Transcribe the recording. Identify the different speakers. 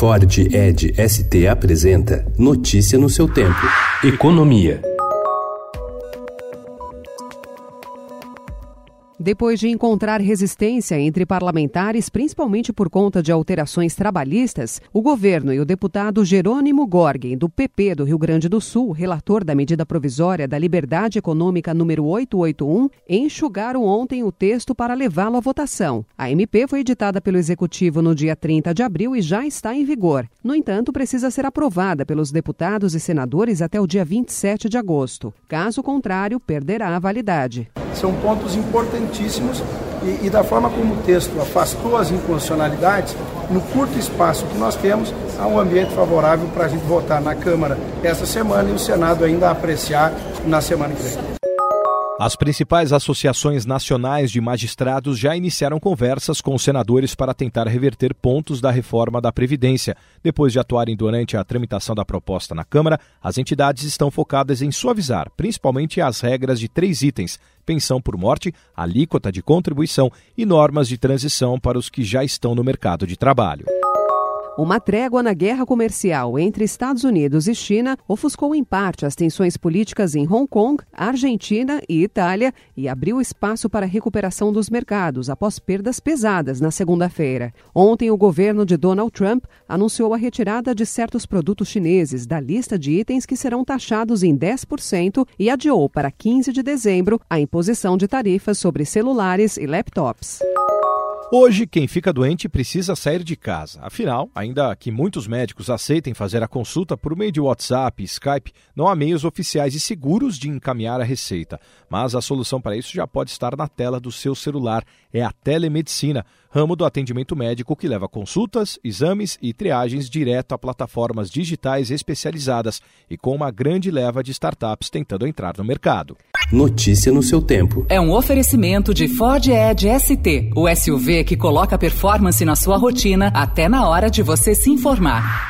Speaker 1: Ford Ed ST apresenta Notícia no seu tempo. Economia.
Speaker 2: Depois de encontrar resistência entre parlamentares, principalmente por conta de alterações trabalhistas, o governo e o deputado Jerônimo Gorgen, do PP do Rio Grande do Sul, relator da medida provisória da Liberdade Econômica número 881, enxugaram ontem o texto para levá-lo à votação. A MP foi editada pelo Executivo no dia 30 de abril e já está em vigor. No entanto, precisa ser aprovada pelos deputados e senadores até o dia 27 de agosto. Caso contrário, perderá a validade.
Speaker 3: São pontos importantíssimos e, e, da forma como o texto afastou as inconstitucionalidades, no curto espaço que nós temos, há um ambiente favorável para a gente votar na Câmara essa semana e o Senado ainda apreciar na semana que vem.
Speaker 4: As principais associações nacionais de magistrados já iniciaram conversas com os senadores para tentar reverter pontos da reforma da Previdência. Depois de atuarem durante a tramitação da proposta na Câmara, as entidades estão focadas em suavizar, principalmente as regras de três itens: pensão por morte, alíquota de contribuição e normas de transição para os que já estão no mercado de trabalho.
Speaker 2: Uma trégua na guerra comercial entre Estados Unidos e China ofuscou em parte as tensões políticas em Hong Kong, Argentina e Itália e abriu espaço para a recuperação dos mercados após perdas pesadas na segunda-feira. Ontem, o governo de Donald Trump anunciou a retirada de certos produtos chineses da lista de itens que serão taxados em 10% e adiou para 15 de dezembro a imposição de tarifas sobre celulares e laptops.
Speaker 4: Hoje, quem fica doente precisa sair de casa. Afinal, ainda que muitos médicos aceitem fazer a consulta por meio de WhatsApp e Skype, não há meios oficiais e seguros de encaminhar a receita. Mas a solução para isso já pode estar na tela do seu celular. É a telemedicina, ramo do atendimento médico que leva consultas, exames e triagens direto a plataformas digitais especializadas e com uma grande leva de startups tentando entrar no mercado.
Speaker 1: Notícia no seu tempo.
Speaker 5: É um oferecimento de Ford Edge ST, o SUV que coloca performance na sua rotina até na hora de você se informar.